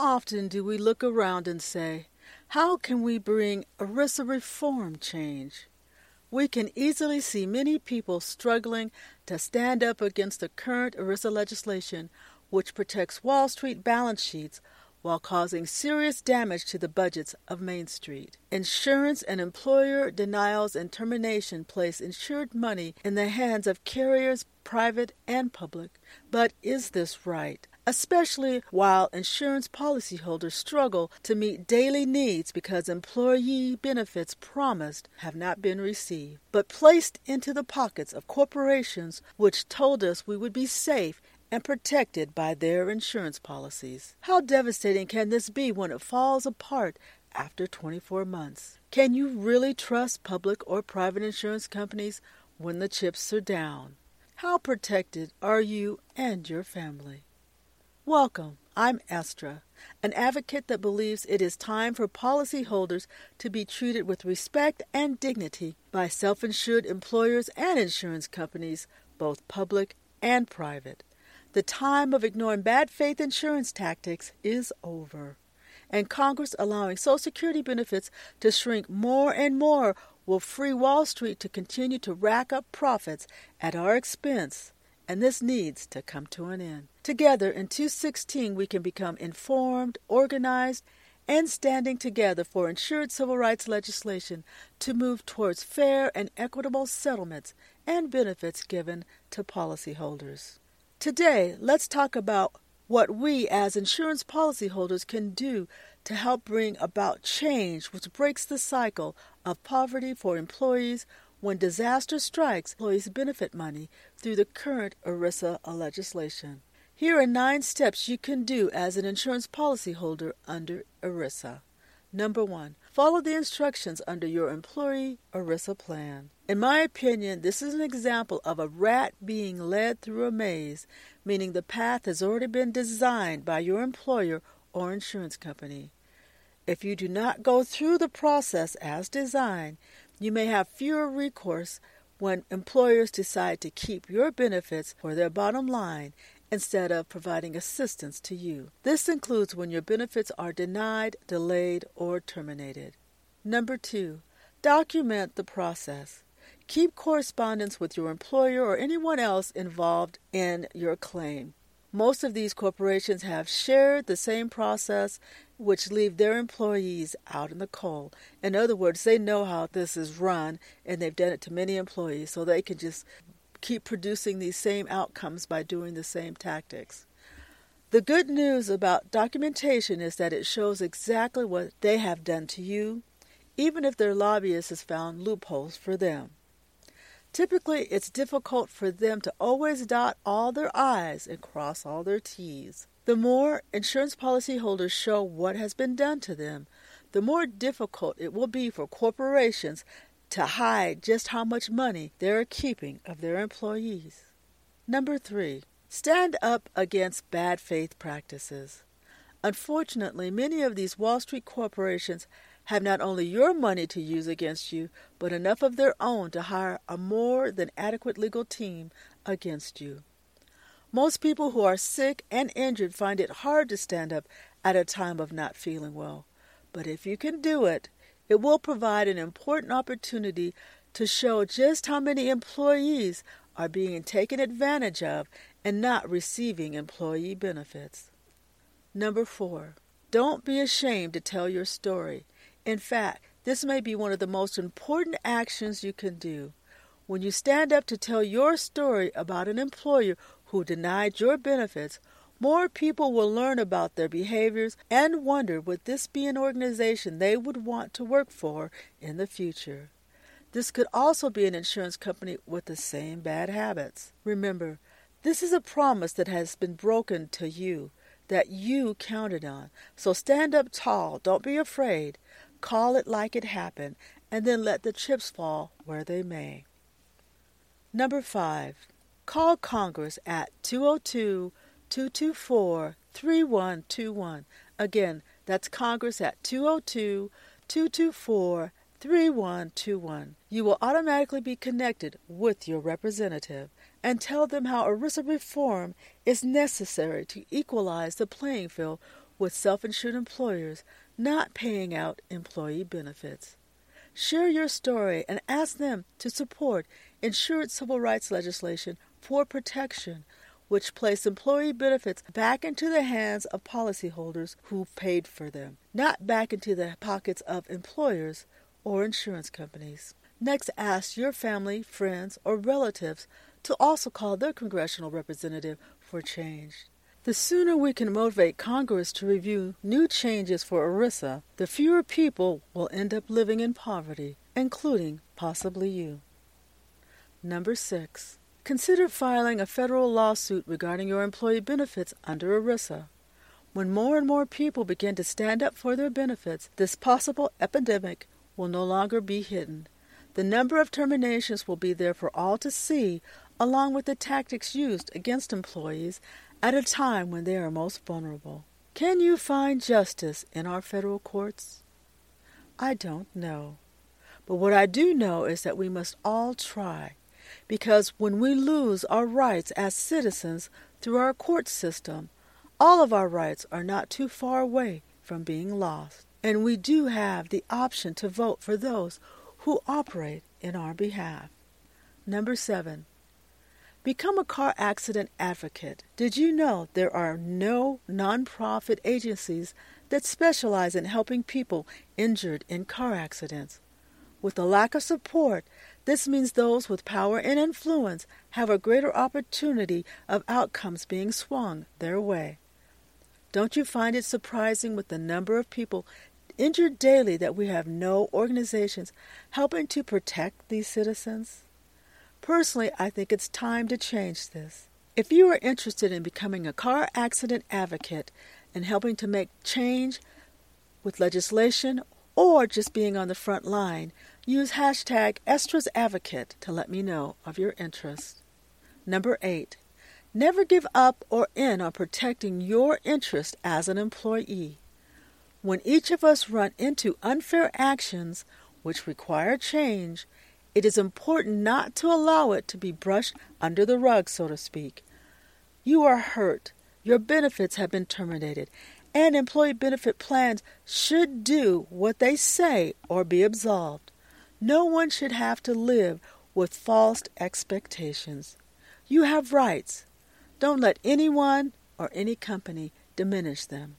often do we look around and say, How can we bring ERISA reform change? We can easily see many people struggling to stand up against the current ERISA legislation, which protects Wall Street balance sheets while causing serious damage to the budgets of Main Street. Insurance and employer denials and termination place insured money in the hands of carriers, private and public. But is this right? Especially while insurance policyholders struggle to meet daily needs because employee benefits promised have not been received, but placed into the pockets of corporations which told us we would be safe and protected by their insurance policies. How devastating can this be when it falls apart after 24 months? Can you really trust public or private insurance companies when the chips are down? How protected are you and your family? Welcome. I'm Estra, an advocate that believes it is time for policyholders to be treated with respect and dignity by self insured employers and insurance companies, both public and private. The time of ignoring bad faith insurance tactics is over. And Congress allowing Social Security benefits to shrink more and more will free Wall Street to continue to rack up profits at our expense. And this needs to come to an end. Together in 216, we can become informed, organized, and standing together for insured civil rights legislation to move towards fair and equitable settlements and benefits given to policyholders. Today, let's talk about what we as insurance policyholders can do to help bring about change which breaks the cycle of poverty for employees when disaster strikes employees benefit money through the current ERISA legislation. Here are nine steps you can do as an insurance policyholder under ERISA. Number one, follow the instructions under your employee ERISA plan. In my opinion, this is an example of a rat being led through a maze, meaning the path has already been designed by your employer or insurance company. If you do not go through the process as designed, you may have fewer recourse when employers decide to keep your benefits for their bottom line instead of providing assistance to you. This includes when your benefits are denied, delayed, or terminated. Number two, document the process. Keep correspondence with your employer or anyone else involved in your claim. Most of these corporations have shared the same process, which leave their employees out in the cold. In other words, they know how this is run, and they've done it to many employees, so they can just keep producing these same outcomes by doing the same tactics. The good news about documentation is that it shows exactly what they have done to you, even if their lobbyist has found loopholes for them. Typically, it's difficult for them to always dot all their I's and cross all their T's. The more insurance policyholders show what has been done to them, the more difficult it will be for corporations to hide just how much money they are keeping of their employees. Number three, stand up against bad faith practices. Unfortunately, many of these Wall Street corporations have not only your money to use against you, but enough of their own to hire a more than adequate legal team against you. Most people who are sick and injured find it hard to stand up at a time of not feeling well. But if you can do it, it will provide an important opportunity to show just how many employees are being taken advantage of and not receiving employee benefits. Number four, don't be ashamed to tell your story. In fact, this may be one of the most important actions you can do. When you stand up to tell your story about an employer who denied your benefits, more people will learn about their behaviors and wonder would this be an organization they would want to work for in the future. This could also be an insurance company with the same bad habits. Remember, this is a promise that has been broken to you, that you counted on. So stand up tall, don't be afraid. Call it like it happened, and then let the chips fall where they may. Number five, call Congress at 202 224 3121. Again, that's Congress at 202 224 3121. You will automatically be connected with your representative and tell them how ERISA reform is necessary to equalize the playing field with self insured employers not paying out employee benefits. Share your story and ask them to support insured civil rights legislation for protection, which place employee benefits back into the hands of policyholders who paid for them, not back into the pockets of employers or insurance companies. Next, ask your family, friends, or relatives to also call their congressional representative for change. The sooner we can motivate Congress to review new changes for ERISA, the fewer people will end up living in poverty, including possibly you. Number six, consider filing a federal lawsuit regarding your employee benefits under ERISA. When more and more people begin to stand up for their benefits, this possible epidemic will no longer be hidden. The number of terminations will be there for all to see, along with the tactics used against employees at a time when they are most vulnerable. Can you find justice in our federal courts? I don't know. But what I do know is that we must all try, because when we lose our rights as citizens through our court system, all of our rights are not too far away from being lost. And we do have the option to vote for those who operate in our behalf. Number seven, become a car accident advocate. Did you know there are no nonprofit agencies that specialize in helping people injured in car accidents? With a lack of support, this means those with power and influence have a greater opportunity of outcomes being swung their way. Don't you find it surprising with the number of people injured daily that we have no organizations helping to protect these citizens? Personally, I think it's time to change this. If you are interested in becoming a car accident advocate and helping to make change with legislation or just being on the front line, use hashtag Estra's Advocate to let me know of your interest. Number eight, never give up or in on protecting your interest as an employee. When each of us run into unfair actions which require change, it is important not to allow it to be brushed under the rug, so to speak. You are hurt, your benefits have been terminated, and employee benefit plans should do what they say or be absolved. No one should have to live with false expectations. You have rights. Don't let anyone or any company diminish them.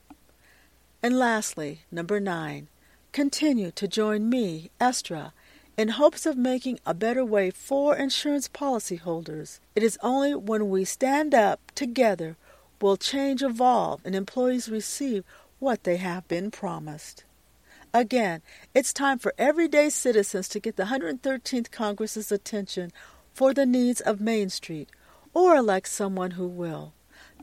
And lastly, number nine, continue to join me, Estra, in hopes of making a better way for insurance policyholders. It is only when we stand up together will change evolve and employees receive what they have been promised. Again, it's time for everyday citizens to get the 113th Congress's attention for the needs of Main Street or elect someone who will.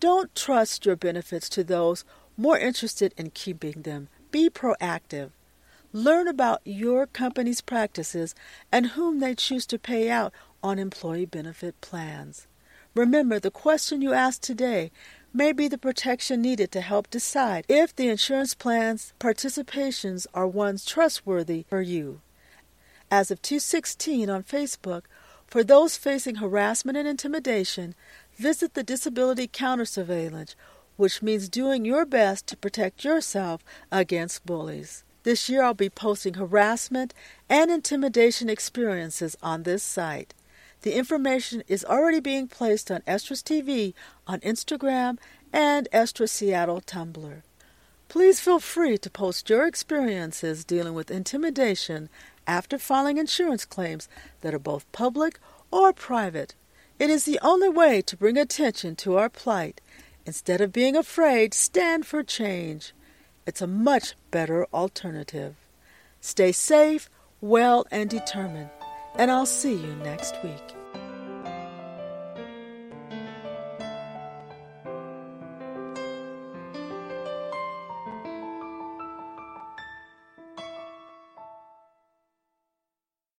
Don't trust your benefits to those more interested in keeping them. Be proactive. Learn about your company's practices and whom they choose to pay out on employee benefit plans. Remember, the question you ask today may be the protection needed to help decide if the insurance plan's participations are ones trustworthy for you. As of 216 on Facebook, for those facing harassment and intimidation, visit the Disability Counter Surveillance which means doing your best to protect yourself against bullies. This year I'll be posting harassment and intimidation experiences on this site. The information is already being placed on Estra's TV on Instagram and Estra Seattle Tumblr. Please feel free to post your experiences dealing with intimidation after filing insurance claims that are both public or private. It is the only way to bring attention to our plight Instead of being afraid, stand for change. It's a much better alternative. Stay safe, well, and determined, and I'll see you next week.